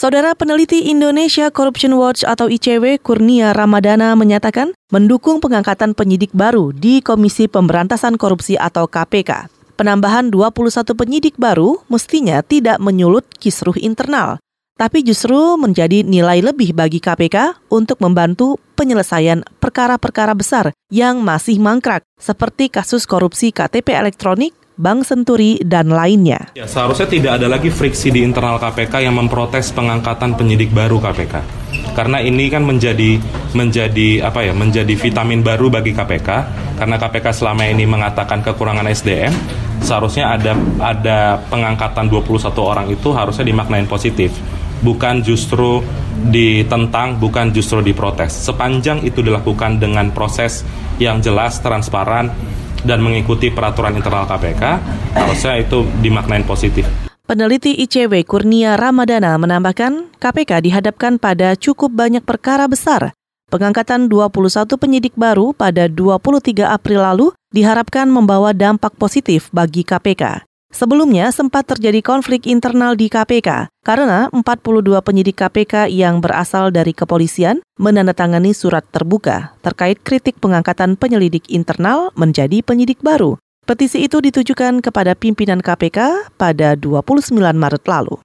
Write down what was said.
Saudara peneliti Indonesia Corruption Watch atau ICW Kurnia Ramadana menyatakan mendukung pengangkatan penyidik baru di Komisi Pemberantasan Korupsi atau KPK. Penambahan 21 penyidik baru mestinya tidak menyulut kisruh internal, tapi justru menjadi nilai lebih bagi KPK untuk membantu penyelesaian perkara-perkara besar yang masih mangkrak, seperti kasus korupsi KTP elektronik, Bank Senturi, dan lainnya. Ya, seharusnya tidak ada lagi friksi di internal KPK yang memprotes pengangkatan penyidik baru KPK. Karena ini kan menjadi menjadi apa ya, menjadi vitamin baru bagi KPK karena KPK selama ini mengatakan kekurangan SDM, seharusnya ada ada pengangkatan 21 orang itu harusnya dimaknain positif bukan justru ditentang, bukan justru diprotes. Sepanjang itu dilakukan dengan proses yang jelas, transparan, dan mengikuti peraturan internal KPK, harusnya itu dimaknain positif. Peneliti ICW Kurnia Ramadana menambahkan, KPK dihadapkan pada cukup banyak perkara besar. Pengangkatan 21 penyidik baru pada 23 April lalu diharapkan membawa dampak positif bagi KPK. Sebelumnya sempat terjadi konflik internal di KPK karena 42 penyidik KPK yang berasal dari kepolisian menandatangani surat terbuka terkait kritik pengangkatan penyelidik internal menjadi penyidik baru. Petisi itu ditujukan kepada pimpinan KPK pada 29 Maret lalu.